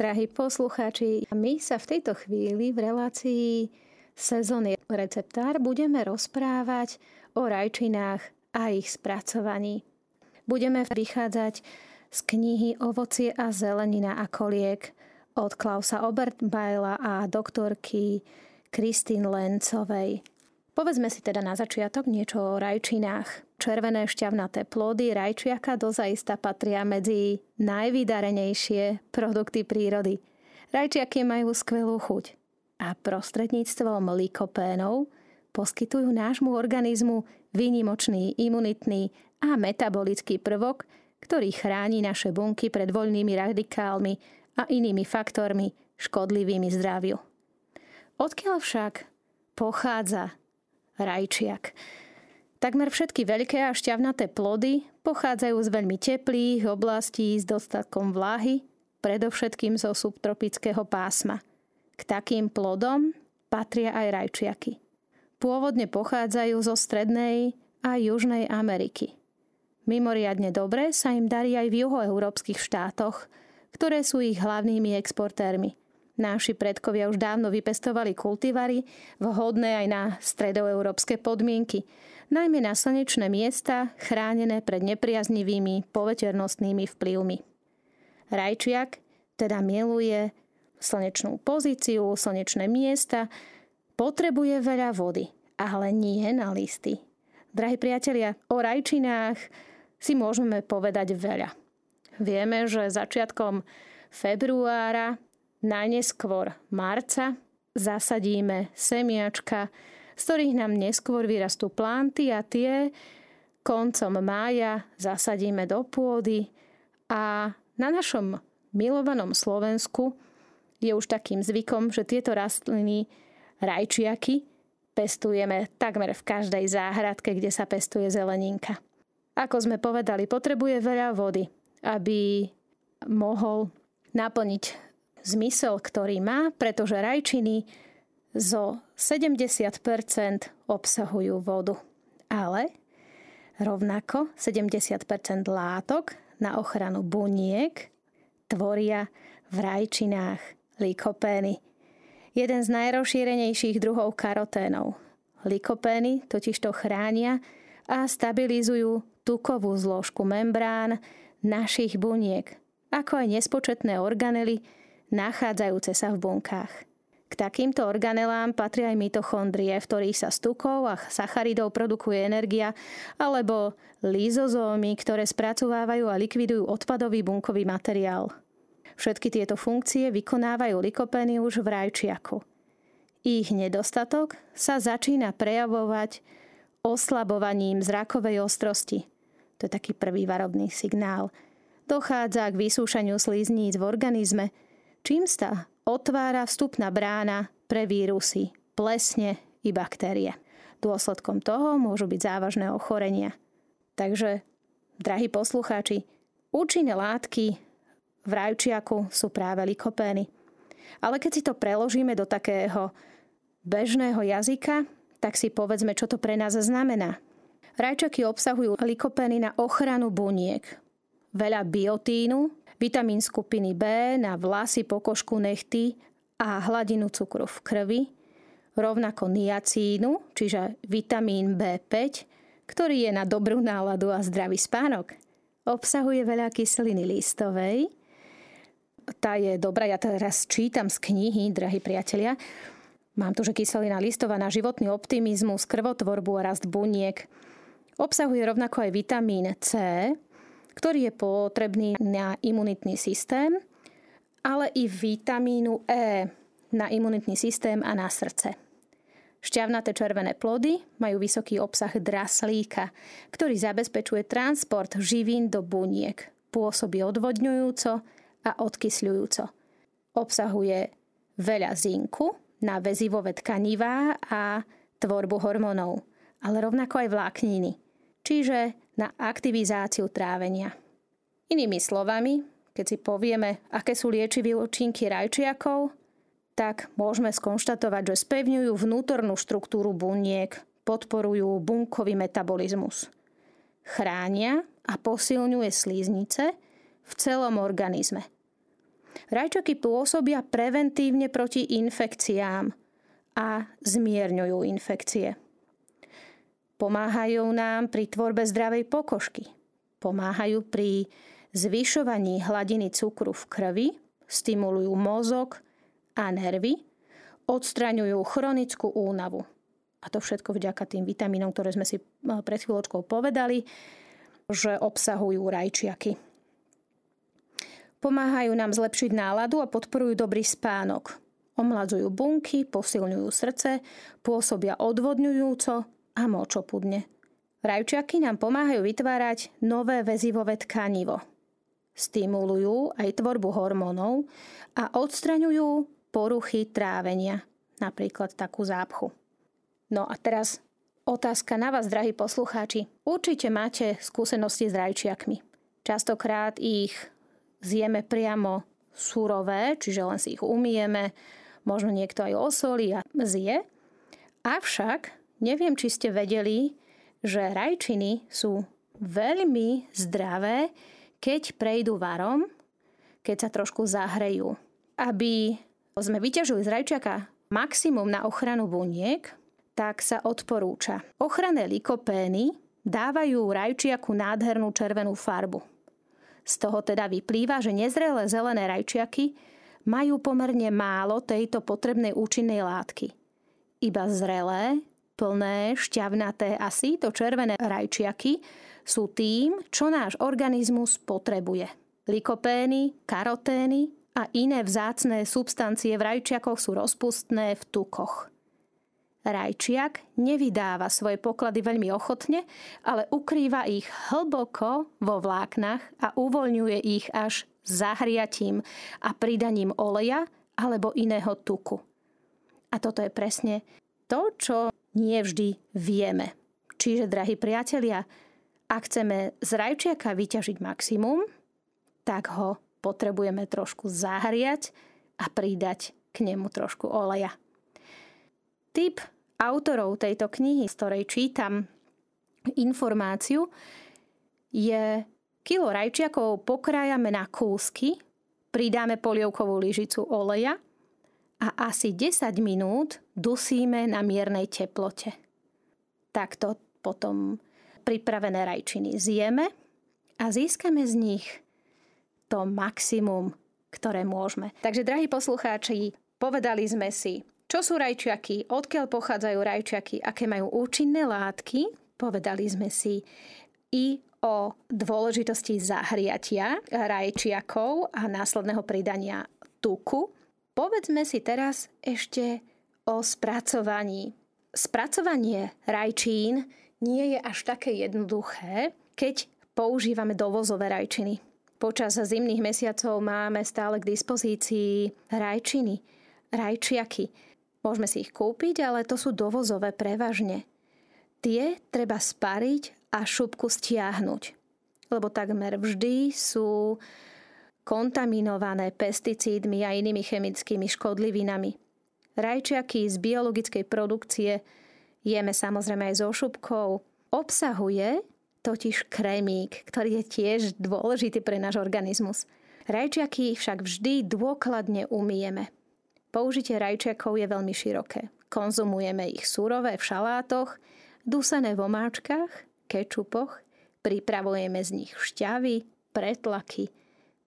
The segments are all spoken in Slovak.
drahí poslucháči. My sa v tejto chvíli v relácii sezóny receptár budeme rozprávať o rajčinách a ich spracovaní. Budeme vychádzať z knihy Ovocie a zelenina a koliek od Klausa Obertbeila a doktorky Kristín Lencovej. Povedzme si teda na začiatok niečo o rajčinách. Červené šťavnaté plody rajčiaka dozaista patria medzi najvydarenejšie produkty prírody. Rajčiaky majú skvelú chuť a prostredníctvom likopénov poskytujú nášmu organizmu výnimočný imunitný a metabolický prvok, ktorý chráni naše bunky pred voľnými radikálmi a inými faktormi škodlivými zdraviu. Odkiaľ však pochádza rajčiak. Takmer všetky veľké a šťavnaté plody pochádzajú z veľmi teplých oblastí s dostatkom vláhy, predovšetkým zo subtropického pásma. K takým plodom patria aj rajčiaky. Pôvodne pochádzajú zo Strednej a Južnej Ameriky. Mimoriadne dobre sa im darí aj v juhoeurópskych štátoch, ktoré sú ich hlavnými exportérmi. Náši predkovia už dávno vypestovali kultivary, vhodné aj na stredoeurópske podmienky, najmä na slnečné miesta, chránené pred nepriaznivými poveternostnými vplyvmi. Rajčiak teda miluje slnečnú pozíciu, slnečné miesta, potrebuje veľa vody, ale nie na listy. Drahí priatelia, o rajčinách si môžeme povedať veľa. Vieme, že začiatkom februára najneskôr marca zasadíme semiačka, z ktorých nám neskôr vyrastú planty a tie koncom mája zasadíme do pôdy a na našom milovanom Slovensku je už takým zvykom, že tieto rastliny rajčiaky pestujeme takmer v každej záhradke, kde sa pestuje zeleninka. Ako sme povedali, potrebuje veľa vody, aby mohol naplniť zmysel, ktorý má, pretože rajčiny zo 70% obsahujú vodu. Ale rovnako 70% látok na ochranu buniek tvoria v rajčinách likopény. Jeden z najrozšírenejších druhov karoténov. Likopény totižto chránia a stabilizujú tukovú zložku membrán našich buniek, ako aj nespočetné organely, nachádzajúce sa v bunkách. K takýmto organelám patria aj mitochondrie, v ktorých sa z tukov a sacharidov produkuje energia, alebo lízozómy, ktoré spracovávajú a likvidujú odpadový bunkový materiál. Všetky tieto funkcie vykonávajú likopeny už v rajčiaku. Ich nedostatok sa začína prejavovať oslabovaním zrakovej ostrosti. To je taký prvý varovný signál. Dochádza k vysúšaniu slízníc v organizme, čím sa otvára vstupná brána pre vírusy, plesne i baktérie. Dôsledkom toho môžu byť závažné ochorenia. Takže, drahí poslucháči, účinné látky v rajčiaku sú práve likopény. Ale keď si to preložíme do takého bežného jazyka, tak si povedzme, čo to pre nás znamená. Rajčaky obsahujú likopény na ochranu buniek, veľa biotínu, vitamín skupiny B na vlasy, pokožku, nechty a hladinu cukru v krvi, rovnako niacínu, čiže vitamín B5, ktorý je na dobrú náladu a zdravý spánok. Obsahuje veľa kyseliny listovej. Tá je dobrá, ja teraz čítam z knihy, drahí priatelia. Mám tu, že kyselina listová na životný optimizmus, krvotvorbu a rast buniek. Obsahuje rovnako aj vitamín C, ktorý je potrebný na imunitný systém, ale i vitamínu E na imunitný systém a na srdce. Šťavnaté červené plody majú vysoký obsah draslíka, ktorý zabezpečuje transport živín do buniek, pôsobí odvodňujúco a odkysľujúco. Obsahuje veľa zinku na väzivové tkanivá a tvorbu hormónov, ale rovnako aj vlákniny, čiže na aktivizáciu trávenia. Inými slovami, keď si povieme, aké sú liečivé účinky rajčiakov, tak môžeme skonštatovať, že spevňujú vnútornú štruktúru buniek, podporujú bunkový metabolizmus. Chránia a posilňuje slíznice v celom organizme. Rajčaky pôsobia preventívne proti infekciám a zmierňujú infekcie. Pomáhajú nám pri tvorbe zdravej pokožky. Pomáhajú pri zvyšovaní hladiny cukru v krvi, stimulujú mozog a nervy, odstraňujú chronickú únavu. A to všetko vďaka tým vitamínom, ktoré sme si pred chvíľočkou povedali, že obsahujú rajčiaky. Pomáhajú nám zlepšiť náladu a podporujú dobrý spánok. Omladzujú bunky, posilňujú srdce, pôsobia odvodňujúco a močopudne. Rajčiaky nám pomáhajú vytvárať nové väzivové tkanivo. Stimulujú aj tvorbu hormónov a odstraňujú poruchy trávenia, napríklad takú zápchu. No a teraz otázka na vás, drahí poslucháči. Určite máte skúsenosti s rajčiakmi. Častokrát ich zjeme priamo surové, čiže len si ich umieme, možno niekto aj osolí a zje. Avšak neviem, či ste vedeli, že rajčiny sú veľmi zdravé, keď prejdú varom, keď sa trošku zahrejú. Aby sme vyťažili z rajčiaka maximum na ochranu buniek, tak sa odporúča. Ochranné likopény dávajú rajčiaku nádhernú červenú farbu. Z toho teda vyplýva, že nezrelé zelené rajčiaky majú pomerne málo tejto potrebnej účinnej látky. Iba zrelé, plné, šťavnaté a síto červené rajčiaky sú tým, čo náš organizmus potrebuje. Likopény, karotény a iné vzácné substancie v rajčiakoch sú rozpustné v tukoch. Rajčiak nevydáva svoje poklady veľmi ochotne, ale ukrýva ich hlboko vo vláknach a uvoľňuje ich až zahriatím a pridaním oleja alebo iného tuku. A toto je presne to, čo nie vždy vieme. Čiže, drahí priatelia, ak chceme z rajčiaka vyťažiť maximum, tak ho potrebujeme trošku zahriať a pridať k nemu trošku oleja. Typ autorov tejto knihy, z ktorej čítam informáciu, je kilo rajčiakov pokrájame na kúsky, pridáme polievkovú lyžicu oleja a asi 10 minút dusíme na miernej teplote. Takto potom pripravené rajčiny zjeme a získame z nich to maximum, ktoré môžeme. Takže, drahí poslucháči, povedali sme si, čo sú rajčiaky, odkiaľ pochádzajú rajčiaky, aké majú účinné látky. Povedali sme si i o dôležitosti zahriatia rajčiakov a následného pridania tuku. Povedzme si teraz ešte o spracovaní. Spracovanie rajčín nie je až také jednoduché, keď používame dovozové rajčiny. Počas zimných mesiacov máme stále k dispozícii rajčiny, rajčiaky Môžeme si ich kúpiť, ale to sú dovozové prevažne. Tie treba spariť a šupku stiahnuť, lebo takmer vždy sú kontaminované pesticídmi a inými chemickými škodlivinami. Rajčiaky z biologickej produkcie jeme samozrejme aj so šupkou. Obsahuje totiž krémík, ktorý je tiež dôležitý pre náš organizmus. Rajčiaky však vždy dôkladne umieme. Použitie rajčiakov je veľmi široké. Konzumujeme ich surové v šalátoch, dusené v omáčkach, kečupoch, pripravujeme z nich šťavy, pretlaky,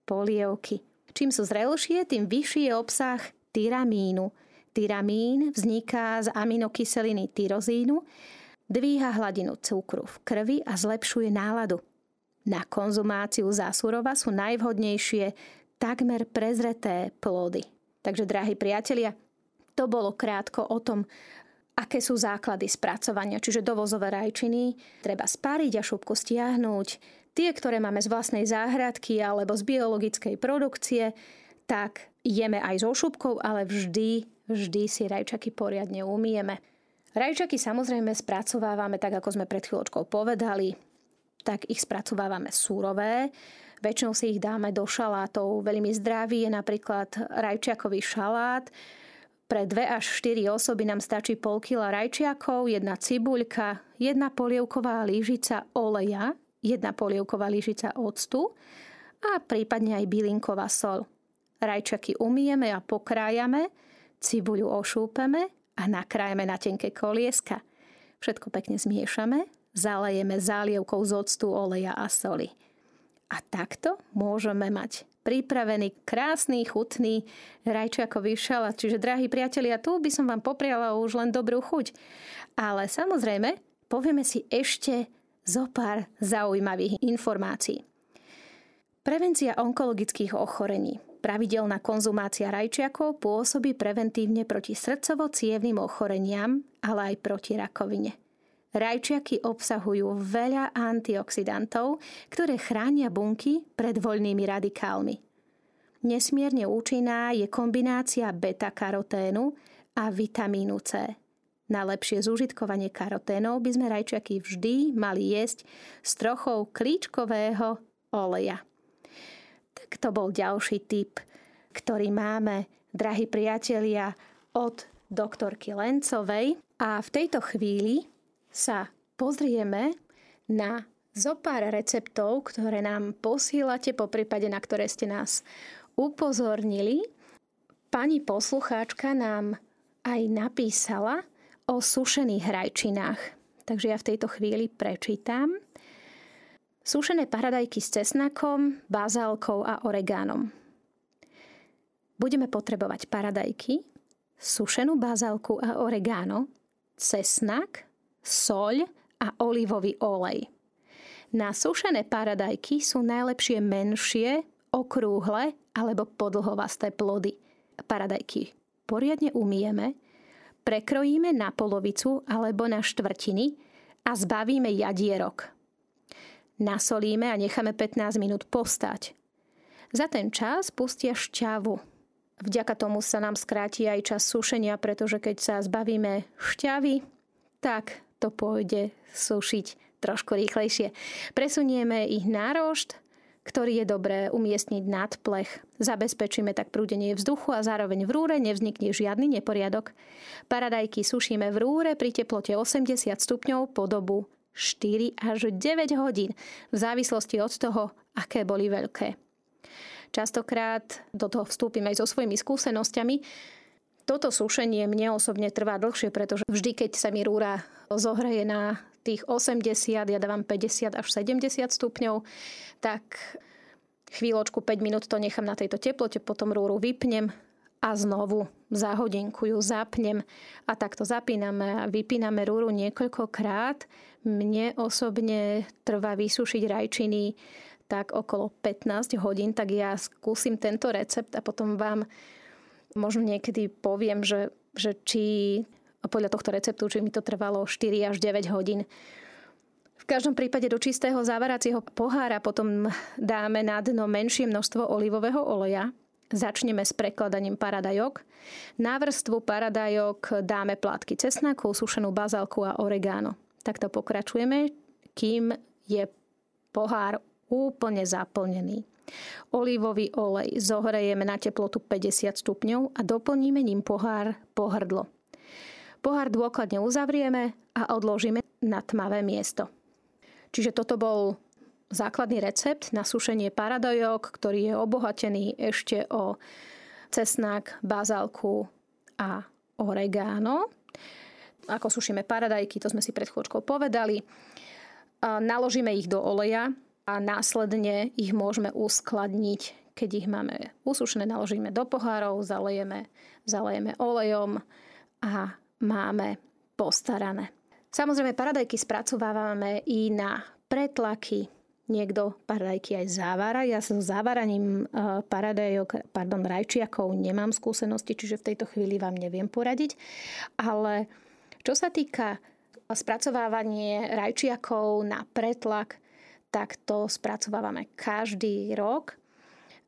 polievky. Čím sú zrelšie, tým vyšší je obsah tyramínu. Tyramín vzniká z aminokyseliny tyrozínu, dvíha hladinu cukru v krvi a zlepšuje náladu. Na konzumáciu zásurova sú najvhodnejšie takmer prezreté plody. Takže, drahí priatelia, to bolo krátko o tom, aké sú základy spracovania, čiže dovozové rajčiny, treba spáriť a šupku stiahnuť. Tie, ktoré máme z vlastnej záhradky alebo z biologickej produkcie, tak jeme aj so šupkou, ale vždy, vždy si rajčaky poriadne umieme. Rajčaky samozrejme spracovávame tak, ako sme pred chvíľočkou povedali, tak ich spracovávame surové, Väčšinou si ich dáme do šalátov. Veľmi zdravý je napríklad rajčiakový šalát. Pre 2 až 4 osoby nám stačí pol kila rajčiakov, jedna cibuľka, jedna polievková lyžica oleja, jedna polievková lyžica octu a prípadne aj bylinková sol. rajčaky umieme a pokrájame, cibuľu ošúpeme a nakrájame na tenké kolieska. Všetko pekne zmiešame, zalejeme zálievkou z octu, oleja a soli. A takto môžeme mať pripravený krásny, chutný rajčiakový šalát. Čiže, drahí priatelia, tu by som vám popriala už len dobrú chuť. Ale samozrejme, povieme si ešte zo pár zaujímavých informácií. Prevencia onkologických ochorení. Pravidelná konzumácia rajčiakov pôsobí preventívne proti srdcovo-cievným ochoreniam, ale aj proti rakovine. Rajčiaky obsahujú veľa antioxidantov, ktoré chránia bunky pred voľnými radikálmi. Nesmierne účinná je kombinácia beta-karoténu a vitamínu C. Na lepšie zúžitkovanie karoténov by sme rajčiaky vždy mali jesť s trochou klíčkového oleja. Tak to bol ďalší tip, ktorý máme, drahí priatelia, od doktorky Lencovej. A v tejto chvíli sa pozrieme na zo pár receptov, ktoré nám posílate, po prípade na ktoré ste nás upozornili. Pani poslucháčka nám aj napísala o sušených hrajčinách. Takže ja v tejto chvíli prečítam. Sušené paradajky s cesnakom, bazálkou a oregánom. Budeme potrebovať paradajky, sušenú bazálku a oregano, cesnak, soľ a olivový olej. Na sušené paradajky sú najlepšie menšie, okrúhle alebo podlhovasté plody. Paradajky poriadne umieme, prekrojíme na polovicu alebo na štvrtiny a zbavíme jadierok. Nasolíme a necháme 15 minút postať. Za ten čas pustia šťavu. Vďaka tomu sa nám skráti aj čas sušenia, pretože keď sa zbavíme šťavy, tak to pôjde sušiť trošku rýchlejšie. Presunieme ich na rošt, ktorý je dobré umiestniť nad plech. Zabezpečíme tak prúdenie vzduchu a zároveň v rúre nevznikne žiadny neporiadok. Paradajky sušíme v rúre pri teplote 80 stupňov po dobu 4 až 9 hodín, v závislosti od toho, aké boli veľké. Častokrát do toho vstúpim aj so svojimi skúsenosťami. Toto sušenie mne osobne trvá dlhšie, pretože vždy, keď sa mi rúra zohreje na tých 80, ja dávam 50 až 70 stupňov, tak chvíľočku 5 minút to nechám na tejto teplote, potom rúru vypnem a znovu za hodinku ju zapnem a takto zapíname a vypíname rúru niekoľkokrát. Mne osobne trvá vysušiť rajčiny tak okolo 15 hodín, tak ja skúsim tento recept a potom vám možno niekedy poviem, že, že či podľa tohto receptu, či mi to trvalo 4 až 9 hodín. V každom prípade do čistého zavaracieho pohára potom dáme na dno menšie množstvo olivového oleja. Začneme s prekladaním paradajok. Na vrstvu paradajok dáme plátky cesnaku, sušenú bazálku a oregano. Takto pokračujeme, kým je pohár úplne zaplnený. Olivový olej zohrejeme na teplotu 50 stupňov a doplníme ním pohár pohrdlo. Pohár dôkladne uzavrieme a odložíme na tmavé miesto. Čiže toto bol základný recept na sušenie paradajok, ktorý je obohatený ešte o cesnak, bazálku a oregano. Ako sušíme paradajky, to sme si pred chvíľočkou povedali. Naložíme ich do oleja, a následne ich môžeme uskladniť. Keď ich máme usušené, naložíme do pohárov, zalejeme, zalejeme olejom a máme postarané. Samozrejme, paradajky spracovávame i na pretlaky. Niekto paradajky aj závára. Ja so závaraním e, paradajok, pardon, rajčiakov nemám skúsenosti, čiže v tejto chvíli vám neviem poradiť. Ale čo sa týka spracovávanie rajčiakov na pretlak, tak to spracovávame každý rok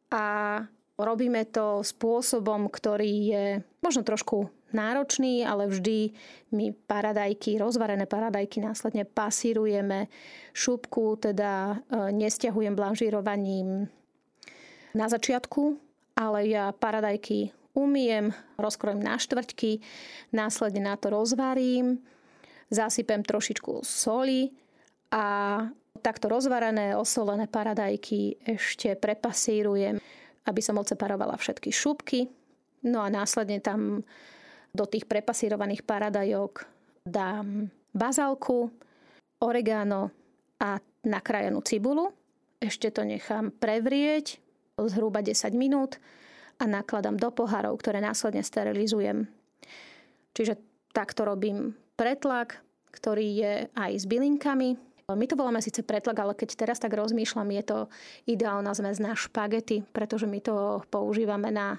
a robíme to spôsobom, ktorý je možno trošku náročný, ale vždy my paradajky, rozvarené paradajky následne pasírujeme. Šupku teda e, nestiahujem blanžírovaním na začiatku, ale ja paradajky umiem, rozkrojem na štvrťky, následne na to rozvarím, zasypem trošičku soli a takto rozvarané, osolené paradajky ešte prepasírujem aby som odseparovala všetky šupky. No a následne tam do tých prepasírovaných paradajok dám bazálku, oregano a nakrájanú cibulu. Ešte to nechám prevrieť zhruba 10 minút a nakladám do pohárov, ktoré následne sterilizujem. Čiže takto robím pretlak, ktorý je aj s bylinkami. My to voláme síce pretlak, ale keď teraz tak rozmýšľam, je to ideálna zmes na špagety, pretože my to používame na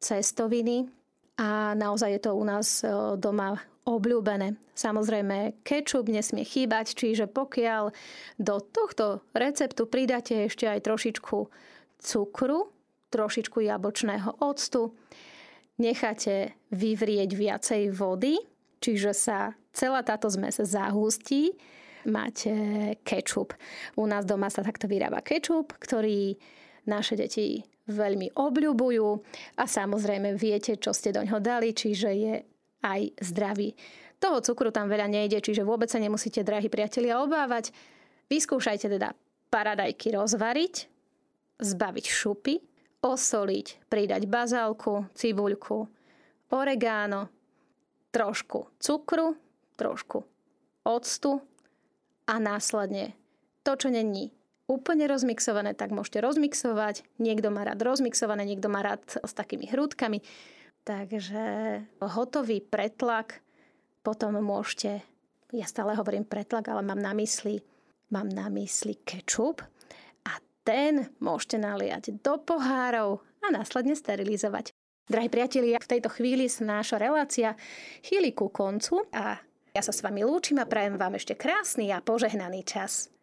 cestoviny a naozaj je to u nás e, doma obľúbené. Samozrejme, kečup nesmie chýbať, čiže pokiaľ do tohto receptu pridáte ešte aj trošičku cukru, trošičku jablčného octu, necháte vyvrieť viacej vody, čiže sa celá táto zmes zahustí, máte kečup. U nás doma sa takto vyrába kečup, ktorý naše deti veľmi obľúbujú a samozrejme viete, čo ste do ňoho dali, čiže je aj zdravý. Toho cukru tam veľa nejde, čiže vôbec sa nemusíte, drahí priatelia, obávať. Vyskúšajte teda paradajky rozvariť, zbaviť šupy, osoliť, pridať bazálku, cibuľku, oregano, trošku cukru, trošku octu a následne to, čo není úplne rozmixované, tak môžete rozmixovať. Niekto má rád rozmixované, niekto má rád s takými hrúdkami. Takže hotový pretlak potom môžete, ja stále hovorím pretlak, ale mám na mysli, mám na mysli kečup a ten môžete naliať do pohárov a následne sterilizovať. Drahí priatelia, v tejto chvíli sa náša relácia chýli ku koncu a ja sa s vami lúčim a prajem vám ešte krásny a požehnaný čas.